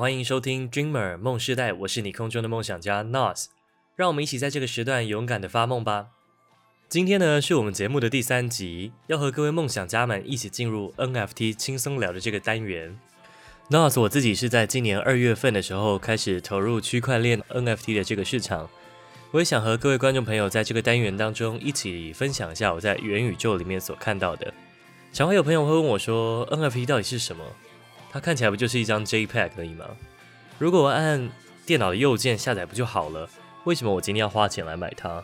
欢迎收听 Dreamer 梦时代，我是你空中的梦想家 Nas，让我们一起在这个时段勇敢的发梦吧。今天呢是我们节目的第三集，要和各位梦想家们一起进入 NFT 轻松聊的这个单元。Nas 我自己是在今年二月份的时候开始投入区块链 NFT 的这个市场，我也想和各位观众朋友在这个单元当中一起分享一下我在元宇宙里面所看到的。常会有朋友会问我说，NFT 到底是什么？它看起来不就是一张 JPEG 而已吗？如果我按电脑的右键下载不就好了？为什么我今天要花钱来买它？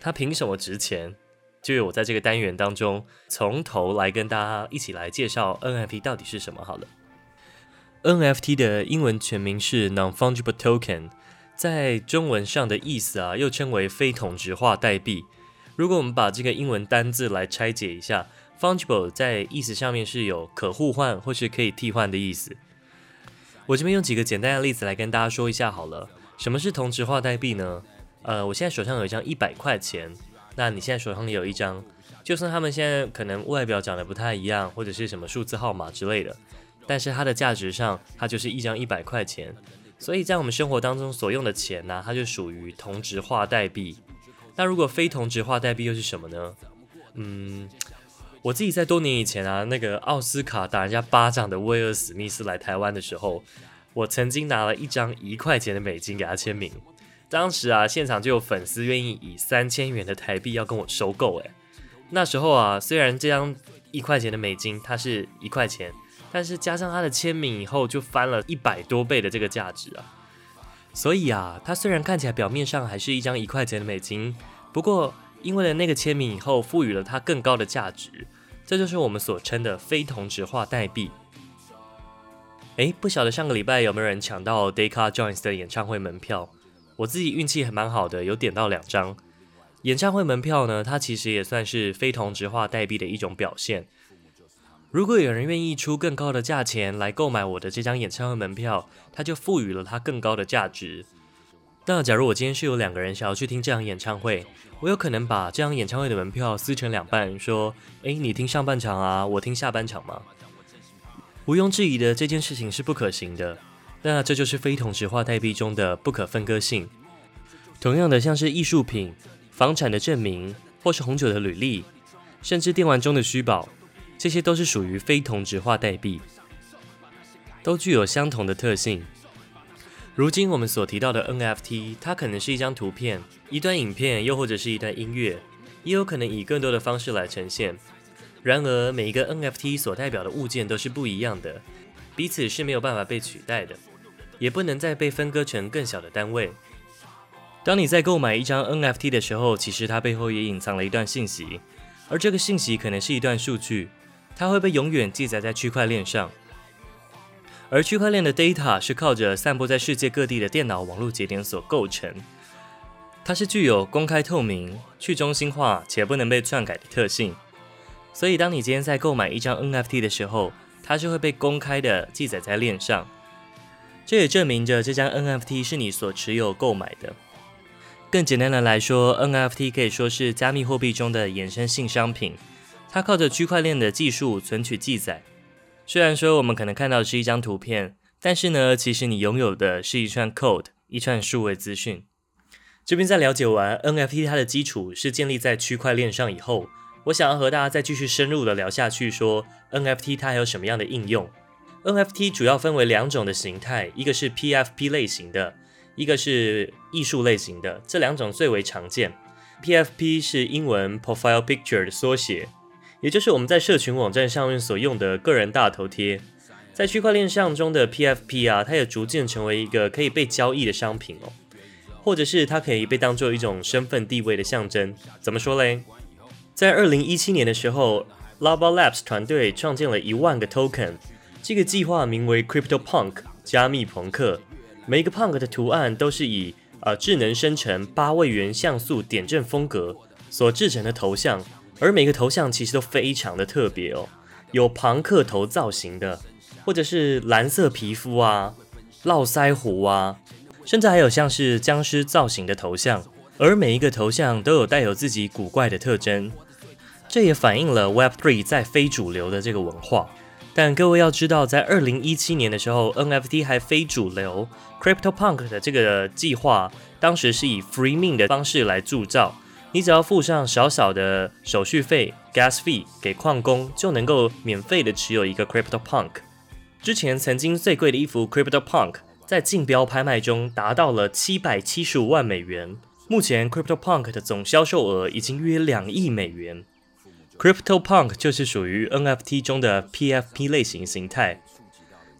它凭什么值钱？就由我在这个单元当中从头来跟大家一起来介绍 NFT 到底是什么好了。NFT 的英文全名是 Non-Fungible Token，在中文上的意思啊，又称为非同质化代币。如果我们把这个英文单字来拆解一下。Fungible 在意思上面是有可互换或是可以替换的意思。我这边用几个简单的例子来跟大家说一下好了。什么是同质化代币呢？呃，我现在手上有一张一百块钱，那你现在手上也有一张，就算他们现在可能外表长得不太一样，或者是什么数字号码之类的，但是它的价值上，它就是一张一百块钱。所以在我们生活当中所用的钱呢，它就属于同质化代币。那如果非同质化代币又是什么呢？嗯。我自己在多年以前啊，那个奥斯卡打人家巴掌的威尔史密斯来台湾的时候，我曾经拿了一张一块钱的美金给他签名。当时啊，现场就有粉丝愿意以三千元的台币要跟我收购。诶，那时候啊，虽然这张一块钱的美金它是一块钱，但是加上他的签名以后，就翻了一百多倍的这个价值啊。所以啊，它虽然看起来表面上还是一张一块钱的美金，不过因为了那个签名以后，赋予了它更高的价值。这就是我们所称的非同质化代币。诶，不晓得上个礼拜有没有人抢到 Deca Joins 的演唱会门票？我自己运气还蛮好的，有点到两张。演唱会门票呢，它其实也算是非同质化代币的一种表现。如果有人愿意出更高的价钱来购买我的这张演唱会门票，它就赋予了它更高的价值。那假如我今天是有两个人想要去听这场演唱会，我有可能把这场演唱会的门票撕成两半，说：“诶，你听上半场啊，我听下半场吗？”毋庸置疑的，这件事情是不可行的。那这就是非同质化代币中的不可分割性。同样的，像是艺术品、房产的证明，或是红酒的履历，甚至电玩中的虚宝，这些都是属于非同质化代币，都具有相同的特性。如今我们所提到的 NFT，它可能是一张图片、一段影片，又或者是一段音乐，也有可能以更多的方式来呈现。然而，每一个 NFT 所代表的物件都是不一样的，彼此是没有办法被取代的，也不能再被分割成更小的单位。当你在购买一张 NFT 的时候，其实它背后也隐藏了一段信息，而这个信息可能是一段数据，它会被永远记载在区块链上。而区块链的 data 是靠着散布在世界各地的电脑网络节点所构成，它是具有公开透明、去中心化且不能被篡改的特性。所以，当你今天在购买一张 NFT 的时候，它是会被公开的记载在链上。这也证明着这张 NFT 是你所持有购买的。更简单的来说，NFT 可以说是加密货币中的衍生性商品，它靠着区块链的技术存取记载。虽然说我们可能看到的是一张图片，但是呢，其实你拥有的是一串 code，一串数位资讯。这边在了解完 NFT 它的基础是建立在区块链上以后，我想要和大家再继续深入的聊下去，说 NFT 它还有什么样的应用？NFT 主要分为两种的形态，一个是 PFP 类型的，一个是艺术类型的，这两种最为常见。PFP 是英文 Profile Picture 的缩写。也就是我们在社群网站上面所用的个人大头贴，在区块链上中的 PFP 啊，它也逐渐成为一个可以被交易的商品哦，或者是它可以被当做一种身份地位的象征。怎么说嘞？在二零一七年的时候，Lava Labs 团队创建了一万个 token，这个计划名为 Crypto Punk 加密朋克，每一个 Punk 的图案都是以呃智能生成八位元像素点阵风格所制成的头像。而每个头像其实都非常的特别哦，有庞克头造型的，或者是蓝色皮肤啊、络腮胡啊，甚至还有像是僵尸造型的头像。而每一个头像都有带有自己古怪的特征，这也反映了 Web3 在非主流的这个文化。但各位要知道，在二零一七年的时候，NFT 还非主流，CryptoPunk 的这个计划当时是以 Free Mint 的方式来铸造，你只要付上小小的手续费 Gas Fee 给矿工，就能够免费的持有一个 CryptoPunk。之前曾经最贵的一幅 CryptoPunk 在竞标拍卖中达到了七百七十五万美元。目前 CryptoPunk 的总销售额已经约两亿美元。CryptoPunk 就是属于 NFT 中的 PFP 类型形态。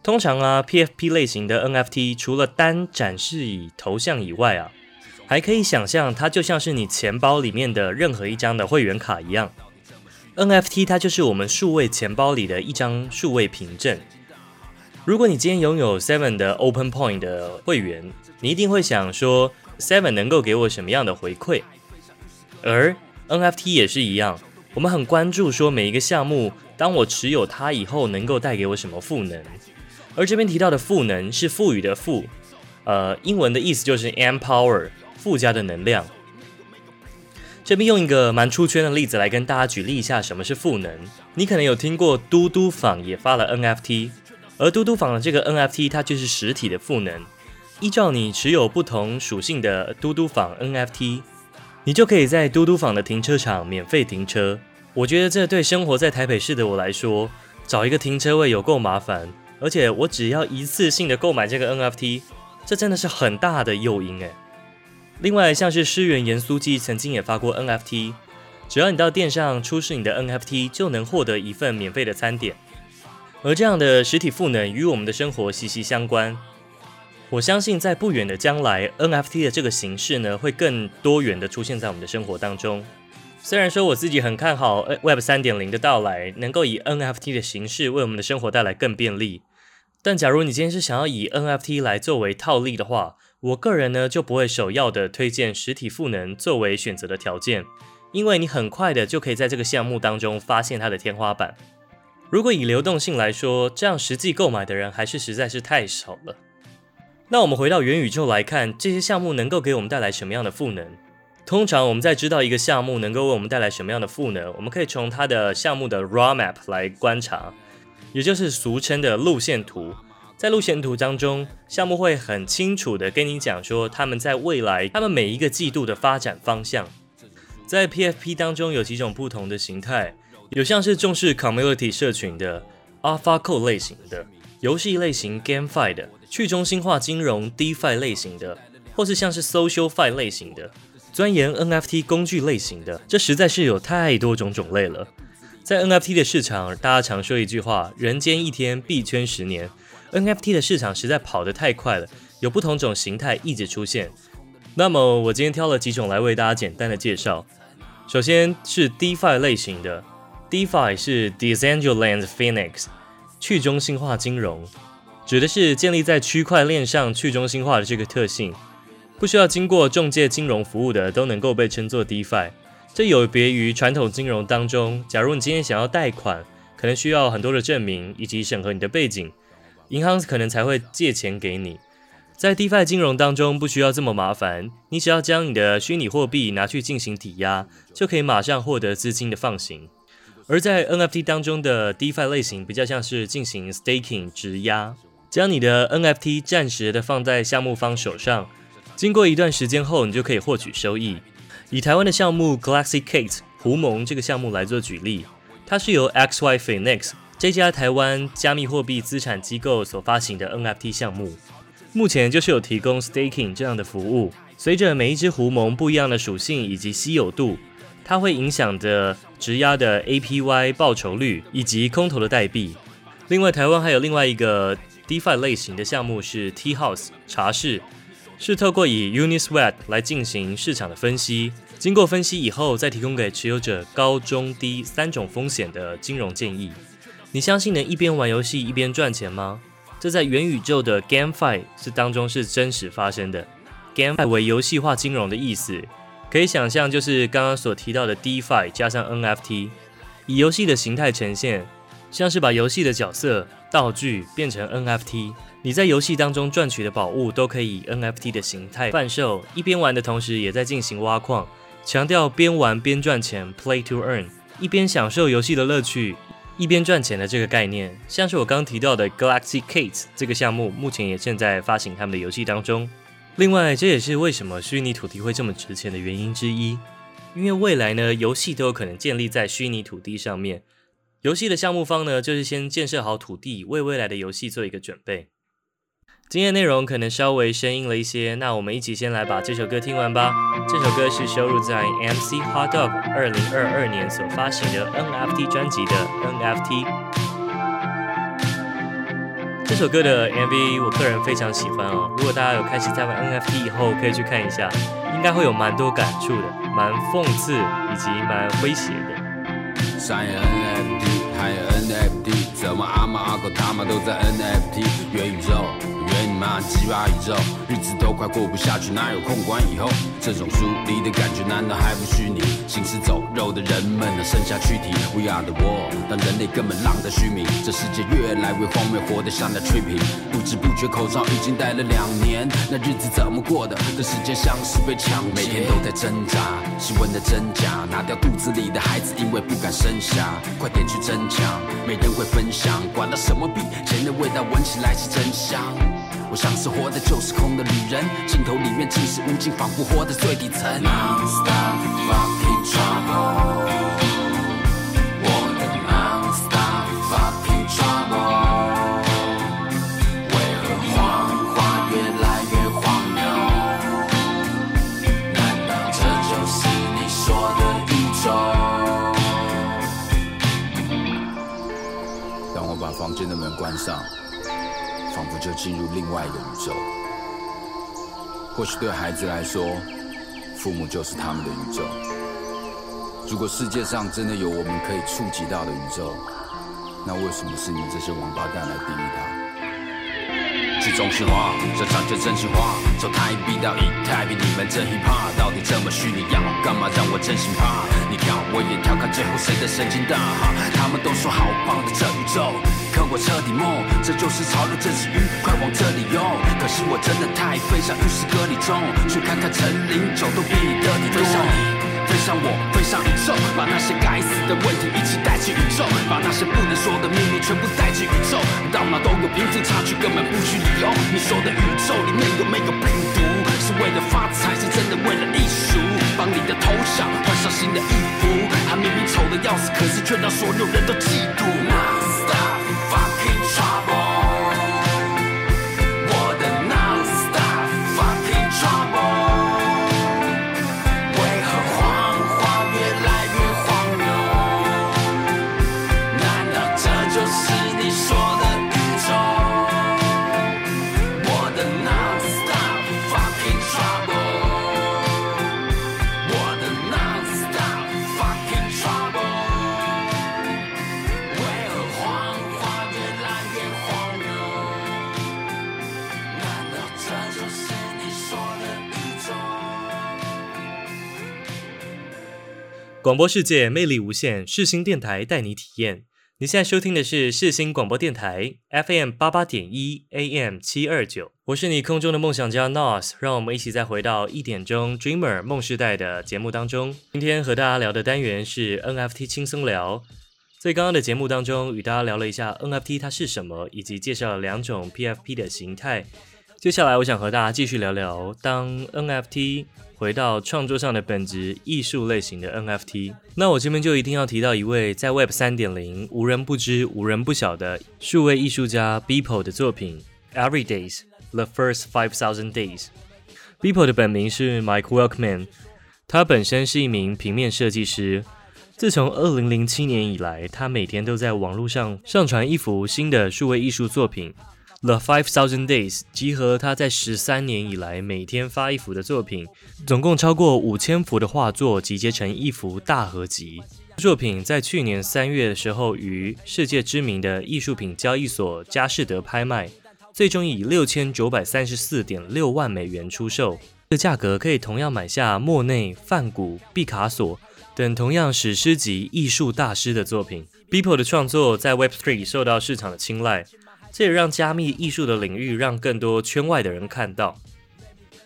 通常啊，PFP 类型的 NFT 除了单展示以头像以外啊，还可以想象它就像是你钱包里面的任何一张的会员卡一样。NFT 它就是我们数位钱包里的一张数位凭证。如果你今天拥有 Seven 的 Open Point 的会员，你一定会想说，Seven 能够给我什么样的回馈？而 NFT 也是一样，我们很关注说每一个项目，当我持有它以后，能够带给我什么赋能？而这边提到的赋能是赋予的赋，呃，英文的意思就是 empower，附加的能量。这边用一个蛮出圈的例子来跟大家举例一下什么是赋能。你可能有听过嘟嘟坊也发了 NFT。而嘟嘟坊的这个 NFT，它就是实体的赋能。依照你持有不同属性的嘟嘟坊 NFT，你就可以在嘟嘟坊的停车场免费停车。我觉得这对生活在台北市的我来说，找一个停车位有够麻烦。而且我只要一次性的购买这个 NFT，这真的是很大的诱因诶。另外，像是诗源盐酥鸡曾经也发过 NFT，只要你到店上出示你的 NFT，就能获得一份免费的餐点。而这样的实体赋能与我们的生活息息相关。我相信在不远的将来，NFT 的这个形式呢，会更多元的出现在我们的生活当中。虽然说我自己很看好 Web 三点零的到来，能够以 NFT 的形式为我们的生活带来更便利。但假如你今天是想要以 NFT 来作为套利的话，我个人呢就不会首要的推荐实体赋能作为选择的条件，因为你很快的就可以在这个项目当中发现它的天花板。如果以流动性来说，这样实际购买的人还是实在是太少了。那我们回到元宇宙来看，这些项目能够给我们带来什么样的赋能？通常我们在知道一个项目能够为我们带来什么样的赋能，我们可以从它的项目的 roadmap 来观察，也就是俗称的路线图。在路线图当中，项目会很清楚的跟你讲说，他们在未来，他们每一个季度的发展方向。在 PFP 当中有几种不同的形态。有像是重视 community 社群的 AlphaCode 类型的游戏类型 GameFi 的去中心化金融 DeFi 类型的，或是像是 SocialFi 类型的钻研 NFT 工具类型的，这实在是有太多种种类了。在 NFT 的市场，大家常说一句话：人间一天，币圈十年。NFT 的市场实在跑得太快了，有不同种形态一直出现。那么我今天挑了几种来为大家简单的介绍。首先是 DeFi 类型的。DeFi 是 Decentraland Finance，去中心化金融，指的是建立在区块链上去中心化的这个特性，不需要经过中介金融服务的都能够被称作 DeFi。这有别于传统金融当中，假如你今天想要贷款，可能需要很多的证明以及审核你的背景，银行可能才会借钱给你。在 DeFi 金融当中不需要这么麻烦，你只要将你的虚拟货币拿去进行抵押，就可以马上获得资金的放行。而在 NFT 当中的 DeFi 类型比较像是进行 staking 质押，将你的 NFT 暂时的放在项目方手上，经过一段时间后，你就可以获取收益。以台湾的项目 Galaxy-Kate 狐獴这个项目来做举例，它是由 XY Finance 这家台湾加密货币资产机构所发行的 NFT 项目，目前就是有提供 staking 这样的服务。随着每一只狐獴不一样的属性以及稀有度。它会影响着质押的 APY 报酬率以及空投的代币。另外，台湾还有另外一个 DeFi 类型的项目是 Tea House 茶室，是透过以 Uniswap 来进行市场的分析，经过分析以后再提供给持有者高中低三种风险的金融建议。你相信能一边玩游戏一边赚钱吗？这在元宇宙的 GameFi 是当中是真实发生的。GameFi 为游戏化金融的意思。可以想象，就是刚刚所提到的 DeFi 加上 NFT，以游戏的形态呈现，像是把游戏的角色、道具变成 NFT，你在游戏当中赚取的宝物都可以以 NFT 的形态贩售。一边玩的同时，也在进行挖矿，强调边玩边赚钱，Play to Earn，一边享受游戏的乐趣，一边赚钱的这个概念，像是我刚提到的 Galaxy Kate 这个项目，目前也正在发行他们的游戏当中。另外，这也是为什么虚拟土地会这么值钱的原因之一，因为未来呢，游戏都有可能建立在虚拟土地上面。游戏的项目方呢，就是先建设好土地，为未来的游戏做一个准备。今天内容可能稍微生硬了一些，那我们一起先来把这首歌听完吧。这首歌是收录在 MC HotDog 二零二二年所发行的 NFT 专辑的 NFT。这首歌的 MV 我个人非常喜欢哦，如果大家有开始在玩 NFT 以后，可以去看一下，应该会有蛮多感触的，蛮讽刺以及蛮诙谐的。还有 NFT，还有 NFT，怎么阿猫阿狗他妈都在 NFT 元宇宙，妈鸡巴宇宙，日子都快过不下去，哪有空管以后？这种疏离的感觉难道还不虚拟？行尸走肉的人们，只剩下躯体。We are the world，但人类根本浪得虚名。这世界越来越荒谬，活得像在 trippin。不知不觉口罩已经戴了两年，那日子怎么过的？这世界像是被抢劫，每天都在挣扎，新闻的真假，拿掉肚子里的孩子，因为不敢生下。快点去争抢，没人会分享，管他什么币，钱的味道闻起来是真香。像是活在旧时空的旅人，镜头里面尽是无尽，仿佛活在最底层。关就进入另外一个宇宙。或许对孩子来说，父母就是他们的宇宙。如果世界上真的有我们可以触及到的宇宙，那为什么是你这些王八蛋来定义它？去中心化，这场就真心话。从台币到以太币，你们真 hiphop，到底这么虚拟样？干嘛让我真心怕？你跳我也跳，看最后谁的神经大哈？他们都说好棒的这宇宙，可我彻底懵。这就是潮流，这是鱼，快往这里涌。可是我真的太飞上与世隔离中，去看看陈零九都比你的底多。飞上我，飞上宇宙，把那些该死的问题一起带进宇宙，把那些不能说的秘密全部带进宇宙。到哪都有贫富差距，根本不需理由。你说的宇宙里面有没有病毒？是为了发财，是真的为了艺术？帮你的头像换上新的衣服，他明明丑得要死，可是却让所有人都嫉妒。广播世界魅力无限，世新电台带你体验。你现在收听的是世新广播电台 FM 八八点一 AM 七二九，我是你空中的梦想家 NOS，让我们一起再回到一点钟 Dreamer 梦时代的节目当中。今天和大家聊的单元是 NFT 轻松聊。在刚刚的节目当中，与大家聊了一下 NFT 它是什么，以及介绍了两种 PFP 的形态。接下来，我想和大家继续聊聊当 NFT。回到创作上的本质，艺术类型的 NFT。那我这边就一定要提到一位在 Web 三点零无人不知、无人不晓的数位艺术家 Beeple 的作品《Everydays: The First Five Thousand Days》。Beeple 的本名是 Mike Welkman，他本身是一名平面设计师。自从二零零七年以来，他每天都在网络上上传一幅新的数位艺术作品。The Five Thousand Days 集合他在十三年以来每天发一幅的作品，总共超过五千幅的画作集结成一幅大合集。作品在去年三月的时候于世界知名的艺术品交易所佳士得拍卖，最终以六千九百三十四点六万美元出售。这价格可以同样买下莫内、梵谷、毕卡索等同样史诗级艺术大师的作品。Beeple 的创作在 Web3 受到市场的青睐。这也让加密艺术的领域让更多圈外的人看到。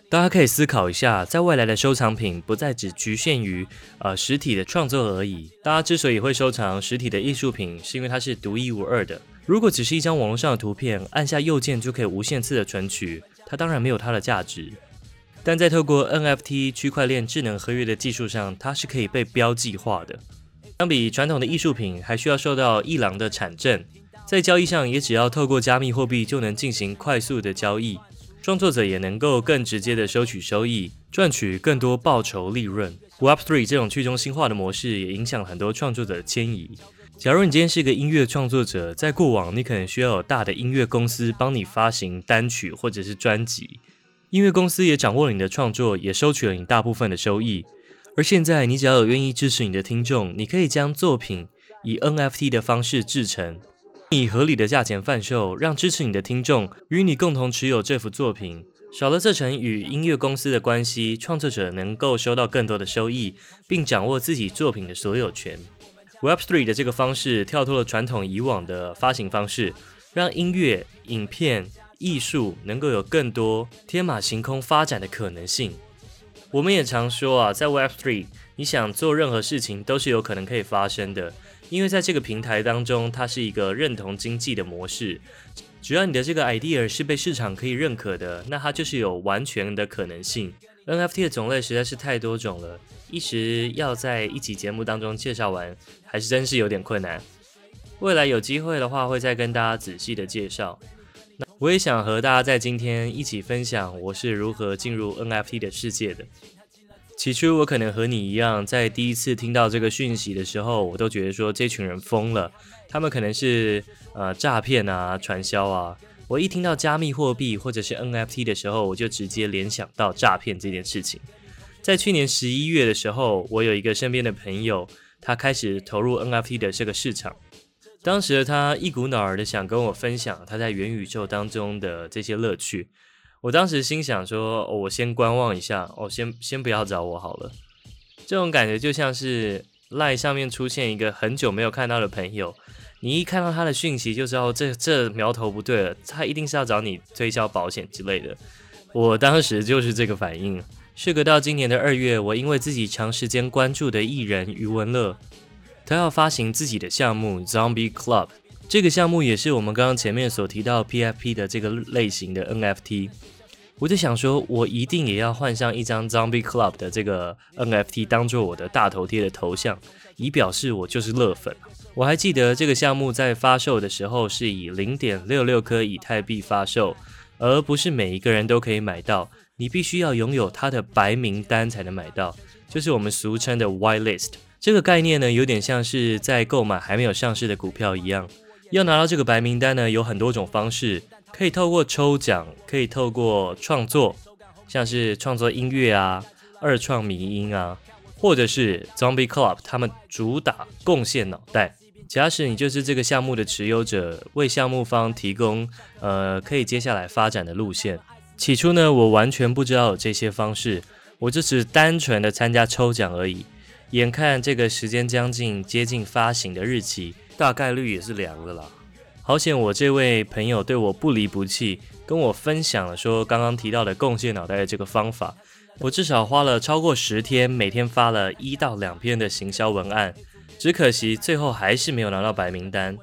大家可以思考一下，在未来的收藏品不再只局限于呃实体的创作而已。大家之所以会收藏实体的艺术品，是因为它是独一无二的。如果只是一张网络上的图片，按下右键就可以无限次的存取，它当然没有它的价值。但在透过 NFT 区块链智能合约的技术上，它是可以被标记化的。相比传统的艺术品，还需要受到艺廊的产证，在交易上也只要透过加密货币就能进行快速的交易。创作者也能够更直接的收取收益，赚取更多报酬利润。Web3 这种去中心化的模式也影响很多创作者的迁移。假如你今天是一个音乐创作者，在过往你可能需要有大的音乐公司帮你发行单曲或者是专辑，音乐公司也掌握了你的创作，也收取了你大部分的收益。而现在你只要有愿意支持你的听众，你可以将作品以 NFT 的方式制成。以合理的价钱贩售，让支持你的听众与你共同持有这幅作品。少了这层与音乐公司的关系，创作者能够收到更多的收益，并掌握自己作品的所有权。Web3 的这个方式跳脱了传统以往的发行方式，让音乐、影片、艺术能够有更多天马行空发展的可能性。我们也常说啊，在 Web3，你想做任何事情都是有可能可以发生的。因为在这个平台当中，它是一个认同经济的模式，只要你的这个 idea 是被市场可以认可的，那它就是有完全的可能性。NFT 的种类实在是太多种了，一时要在一集节目当中介绍完，还是真是有点困难。未来有机会的话，会再跟大家仔细的介绍。那我也想和大家在今天一起分享我是如何进入 NFT 的世界的。起初我可能和你一样，在第一次听到这个讯息的时候，我都觉得说这群人疯了，他们可能是呃诈骗啊、传销啊。我一听到加密货币或者是 NFT 的时候，我就直接联想到诈骗这件事情。在去年十一月的时候，我有一个身边的朋友，他开始投入 NFT 的这个市场。当时他一股脑儿的想跟我分享他在元宇宙当中的这些乐趣。我当时心想说，我先观望一下，哦，先先不要找我好了。这种感觉就像是 LINE 上面出现一个很久没有看到的朋友，你一看到他的讯息就知道这这苗头不对了，他一定是要找你推销保险之类的。我当时就是这个反应。事隔到今年的二月，我因为自己长时间关注的艺人余文乐，他要发行自己的项目 Zombie Club。这个项目也是我们刚刚前面所提到 PFP 的这个类型的 NFT，我就想说，我一定也要换上一张 Zombie Club 的这个 NFT 当做我的大头贴的头像，以表示我就是乐粉。我还记得这个项目在发售的时候是以零点六六颗以太币发售，而不是每一个人都可以买到，你必须要拥有它的白名单才能买到，就是我们俗称的 White List。这个概念呢，有点像是在购买还没有上市的股票一样。要拿到这个白名单呢，有很多种方式，可以透过抽奖，可以透过创作，像是创作音乐啊、二创迷音啊，或者是 Zombie Club，他们主打贡献脑袋。假使你就是这个项目的持有者，为项目方提供呃可以接下来发展的路线。起初呢，我完全不知道有这些方式，我就只单纯的参加抽奖而已。眼看这个时间将近接近发行的日期。大概率也是凉的啦。好险，我这位朋友对我不离不弃，跟我分享了说刚刚提到的贡献脑袋的这个方法。我至少花了超过十天，每天发了一到两篇的行销文案。只可惜最后还是没有拿到白名单。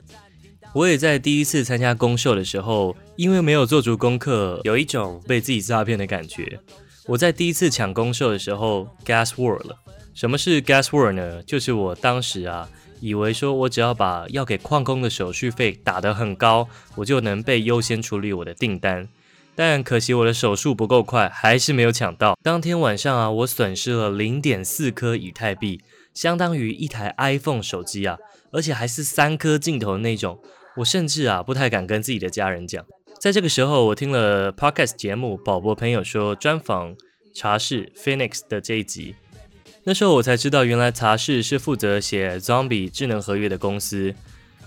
我也在第一次参加公售的时候，因为没有做足功课，有一种被自己诈骗的感觉。我在第一次抢公售的时候，Gas Word 了。什么是 Gas Word 呢？就是我当时啊。以为说我只要把要给矿工的手续费打得很高，我就能被优先处理我的订单。但可惜我的手速不够快，还是没有抢到。当天晚上啊，我损失了零点四颗以太币，相当于一台 iPhone 手机啊，而且还是三颗镜头那种。我甚至啊不太敢跟自己的家人讲。在这个时候，我听了 Podcast 节目宝博朋友说专访茶室 Phoenix 的这一集。那时候我才知道，原来茶室是负责写 Zombie 智能合约的公司，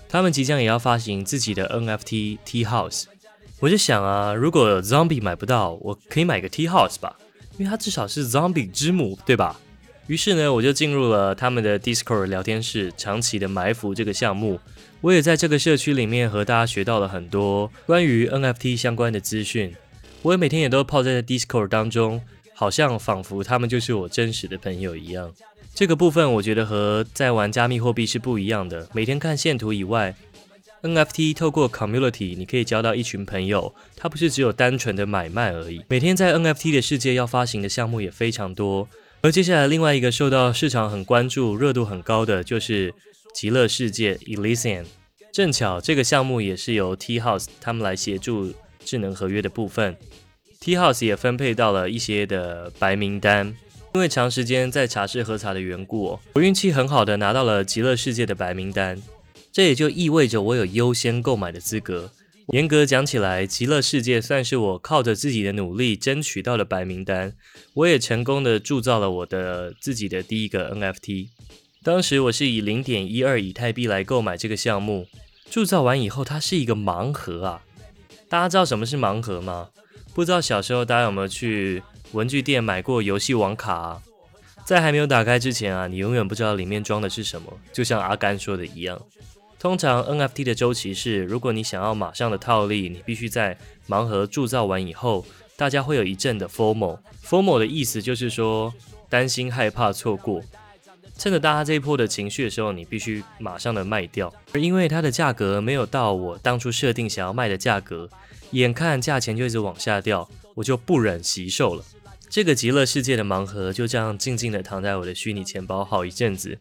他们即将也要发行自己的 NFT Tea House。我就想啊，如果 Zombie 买不到，我可以买个 Tea House 吧，因为它至少是 Zombie 之母，对吧？于是呢，我就进入了他们的 Discord 聊天室，长期的埋伏这个项目。我也在这个社区里面和大家学到了很多关于 NFT 相关的资讯。我也每天也都泡在 Discord 当中，好像仿佛他们就是我真实的朋友一样。这个部分我觉得和在玩加密货币是不一样的。每天看线图以外，NFT 透过 Community 你可以交到一群朋友，它不是只有单纯的买卖而已。每天在 NFT 的世界要发行的项目也非常多。而接下来另外一个受到市场很关注、热度很高的就是极乐世界 Elysian。正巧这个项目也是由 T House 他们来协助智能合约的部分，T House 也分配到了一些的白名单。因为长时间在茶室喝茶的缘故，我运气很好的拿到了极乐世界的白名单，这也就意味着我有优先购买的资格。严格讲起来，极乐世界算是我靠着自己的努力争取到的白名单，我也成功的铸造了我的自己的第一个 NFT。当时我是以零点一二以太币来购买这个项目。铸造完以后，它是一个盲盒啊！大家知道什么是盲盒吗？不知道小时候大家有没有去文具店买过游戏网卡啊？在还没有打开之前啊，你永远不知道里面装的是什么。就像阿甘说的一样，通常 NFT 的周期是，如果你想要马上的套利，你必须在盲盒铸造完以后，大家会有一阵的 FOMO。FOMO 的意思就是说，担心害怕错过。趁着大家这一波的情绪的时候，你必须马上的卖掉。而因为它的价格没有到我当初设定想要卖的价格，眼看价钱就一直往下掉，我就不忍惜售了。这个极乐世界的盲盒就这样静静地躺在我的虚拟钱包好一阵子，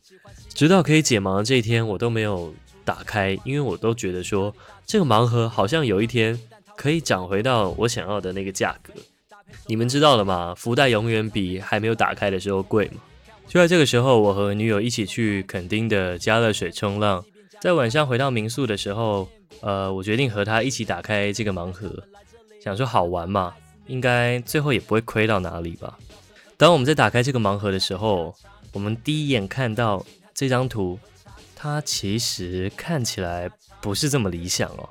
直到可以解盲的这一天，我都没有打开，因为我都觉得说这个盲盒好像有一天可以涨回到我想要的那个价格。你们知道了吗？福袋永远比还没有打开的时候贵嘛。就在这个时候，我和女友一起去垦丁的加乐水冲浪。在晚上回到民宿的时候，呃，我决定和她一起打开这个盲盒，想说好玩嘛，应该最后也不会亏到哪里吧。当我们在打开这个盲盒的时候，我们第一眼看到这张图，它其实看起来不是这么理想哦。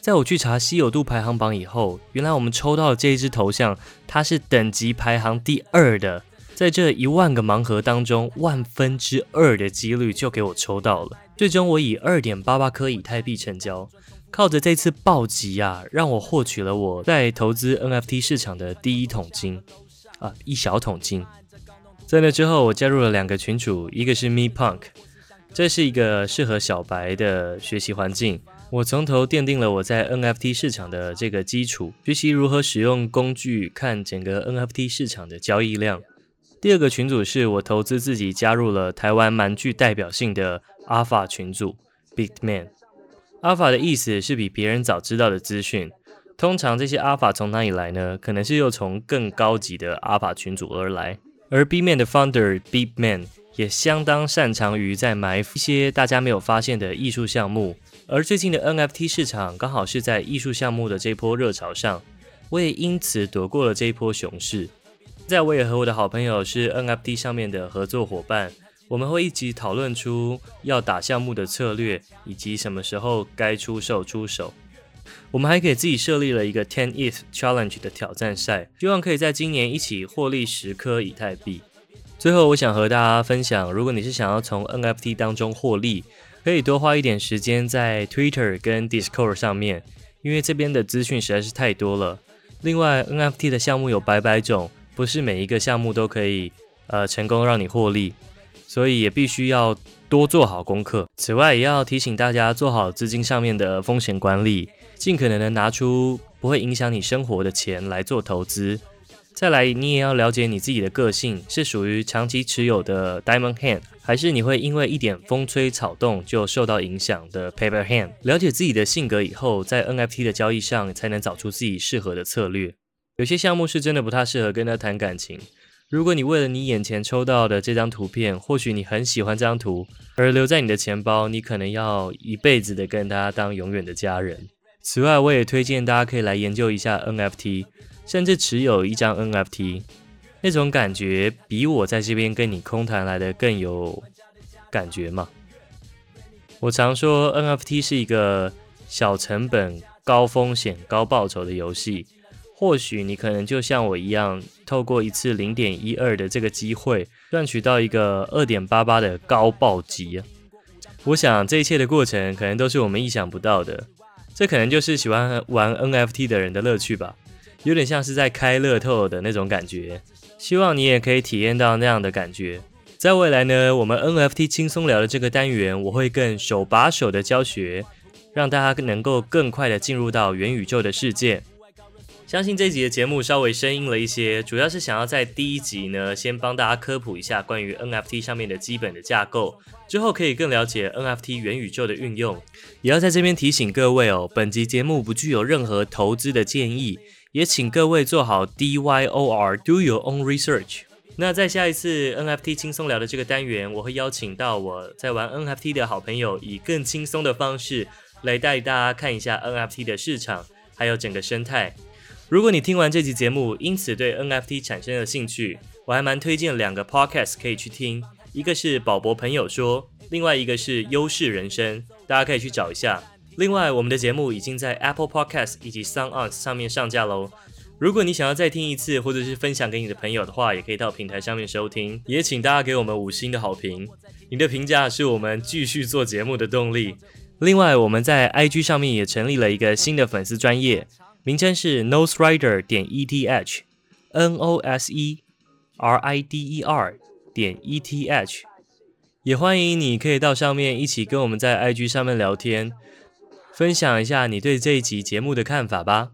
在我去查稀有度排行榜以后，原来我们抽到的这一只头像，它是等级排行第二的。在这一万个盲盒当中，万分之二的几率就给我抽到了。最终我以二点八八颗以太币成交，靠着这次暴击啊，让我获取了我在投资 NFT 市场的第一桶金啊，一小桶金。在那之后，我加入了两个群组，一个是 Mepunk，这是一个适合小白的学习环境。我从头奠定了我在 NFT 市场的这个基础，学习如何使用工具看整个 NFT 市场的交易量。第二个群组是我投资自己加入了台湾蛮具代表性的 Alpha 群组 Bitman。Alpha 的意思是比别人早知道的资讯。通常这些 Alpha 从哪里来呢？可能是又从更高级的 Alpha 群组而来。而 Bitman 的 founder Bitman 也相当擅长于在埋伏一些大家没有发现的艺术项目。而最近的 NFT 市场刚好是在艺术项目的这波热潮上，我也因此躲过了这一波熊市。现在我也和我的好朋友是 NFT 上面的合作伙伴，我们会一起讨论出要打项目的策略，以及什么时候该出手出手。我们还给自己设立了一个 Ten ETH Challenge 的挑战赛，希望可以在今年一起获利十颗以太币。最后，我想和大家分享，如果你是想要从 NFT 当中获利，可以多花一点时间在 Twitter 跟 Discord 上面，因为这边的资讯实在是太多了。另外，NFT 的项目有百百种。不是每一个项目都可以呃成功让你获利，所以也必须要多做好功课。此外，也要提醒大家做好资金上面的风险管理，尽可能的拿出不会影响你生活的钱来做投资。再来，你也要了解你自己的个性，是属于长期持有的 Diamond Hand，还是你会因为一点风吹草动就受到影响的 Paper Hand。了解自己的性格以后，在 NFT 的交易上才能找出自己适合的策略。有些项目是真的不太适合跟他谈感情。如果你为了你眼前抽到的这张图片，或许你很喜欢这张图，而留在你的钱包，你可能要一辈子的跟他当永远的家人。此外，我也推荐大家可以来研究一下 NFT，甚至持有一张 NFT，那种感觉比我在这边跟你空谈来的更有感觉嘛。我常说 NFT 是一个小成本、高风险、高报酬的游戏。或许你可能就像我一样，透过一次零点一二的这个机会，赚取到一个二点八八的高暴击！我想这一切的过程可能都是我们意想不到的，这可能就是喜欢玩 NFT 的人的乐趣吧。有点像是在开乐透的那种感觉。希望你也可以体验到那样的感觉。在未来呢，我们 NFT 轻松聊的这个单元，我会更手把手的教学，让大家能够更快的进入到元宇宙的世界。相信这集的节目稍微生硬了一些，主要是想要在第一集呢，先帮大家科普一下关于 NFT 上面的基本的架构，之后可以更了解 NFT 元宇宙的运用。也要在这边提醒各位哦，本集节目不具有任何投资的建议。也请各位做好 DYOR，Do your own research。那在下一次 NFT 轻松聊的这个单元，我会邀请到我在玩 NFT 的好朋友，以更轻松的方式来带大家看一下 NFT 的市场，还有整个生态。如果你听完这集节目，因此对 NFT 产生了兴趣，我还蛮推荐两个 podcast 可以去听，一个是宝博朋友说，另外一个是优势人生，大家可以去找一下。另外，我们的节目已经在 Apple Podcast 以及 SoundOn 上面上架喽。如果你想要再听一次，或者是分享给你的朋友的话，也可以到平台上面收听。也请大家给我们五星的好评，你的评价是我们继续做节目的动力。另外，我们在 IG 上面也成立了一个新的粉丝专业，名称是 Noserider 点 ETH，N O S E R I D E R 点 ETH，也欢迎你可以到上面一起跟我们在 IG 上面聊天。分享一下你对这一集节目的看法吧。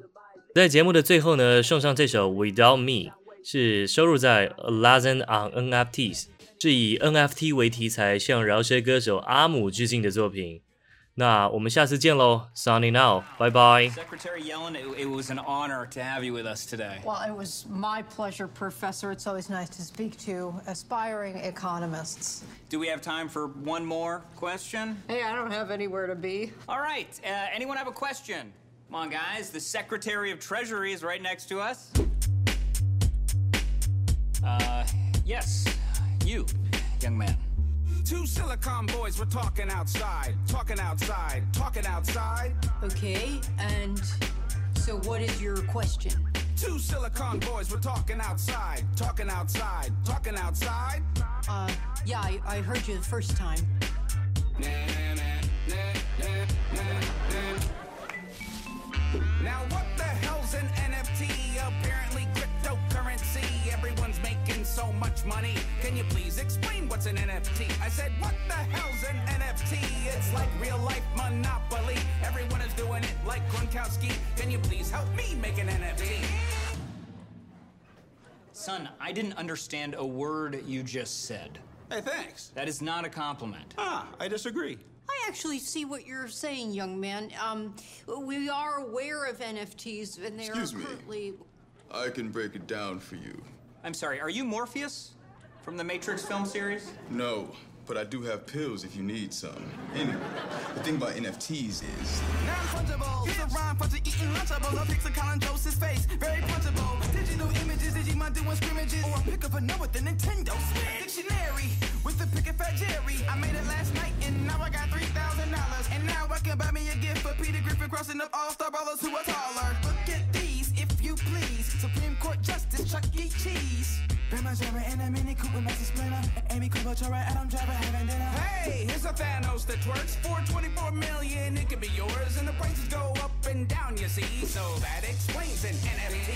在节目的最后呢，送上这首《Without Me》，是收录在《A Lesson on NFTs》，是以 NFT 为题材向饶舌歌手阿姆致敬的作品。那我们下次见喽，Signing out，拜拜。Secretary Yellen, it was an honor to have you with us today. Well, it was my pleasure, Professor. It's always nice to speak to aspiring economists. Do we have time for one more question? Hey, I don't have anywhere to be. All right, uh, anyone have a question? Come on, guys. The Secretary of Treasury is right next to us. Uh, yes, you, young man. Two silicon boys were talking outside, talking outside, talking outside. Okay, and so what is your question? Two silicon boys were talking outside, talking outside, talking outside. Uh, yeah, I, I heard you the first time. Now what the hell's an NFT? Apparently cryptocurrency. Everyone's making so much money. Can you please explain what's an NFT? I said, what the hell's an NFT? It's like real life Monopoly. Everyone is doing it like Gronkowski. Can you please help me make an NFT? Son, I didn't understand a word you just said. Hey, thanks. That is not a compliment. Ah, I disagree. I actually see what you're saying, young man. Um, we are aware of NFTs, and they Excuse are me. I can break it down for you. I'm sorry, are you Morpheus? From the Matrix film series? No, but I do have pills if you need some. Anyway, the thing about NFTs is Non-fungible. Use a rhyme for eating Lunchables. I'll Colin Joseph's face. Very punchable. Digital images, Digimon doing scrimmages. Or pick of a note with the Nintendo Switch. Dictionary with the pick of Fat Jerry. I made it last night and now I got $3,000. And now I can buy me a gift for Peter Griffin crossing up all-star ballers who are taller. Look at these, if you please. Supreme Court Justice Chuck E. Cheese. Bama Jabba and a Mini Cooper Master Splinter. Amy Klobuchar, Adam Driver having dinner. Hey, here's a Thanos that twerks. 424 million, it could be yours. And the prices go up and down, you see. So that explains an NFT.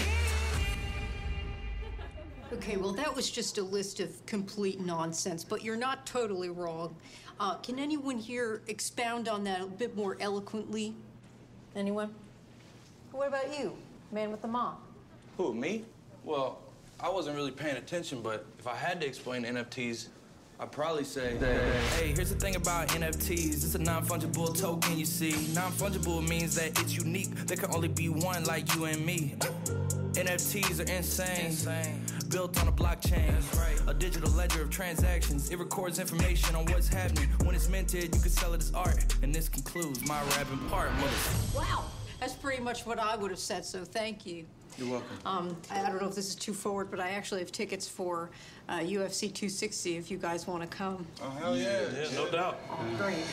Okay, well, that was just a list of complete nonsense, but you're not totally wrong. Uh, can anyone here expound on that a bit more eloquently? Anyone? What about you, man with the mop? Who, me? Well, I wasn't really paying attention, but if I had to explain NFTs, I'd probably say that. Hey, here's the thing about NFTs. It's a non-fungible token, you see. Non-fungible means that it's unique. There can only be one like you and me. NFTs are insane. insane. Built on a blockchain. Right. A digital ledger of transactions. It records information on what's happening. When it's minted, you can sell it as art. And this concludes my rapping part. Wow, that's pretty much what I would have said, so thank you. You're welcome. Um, I I don't know if this is too forward, but I actually have tickets for uh, UFC 260 if you guys want to come. Oh, hell yeah. Yeah, no doubt. Great.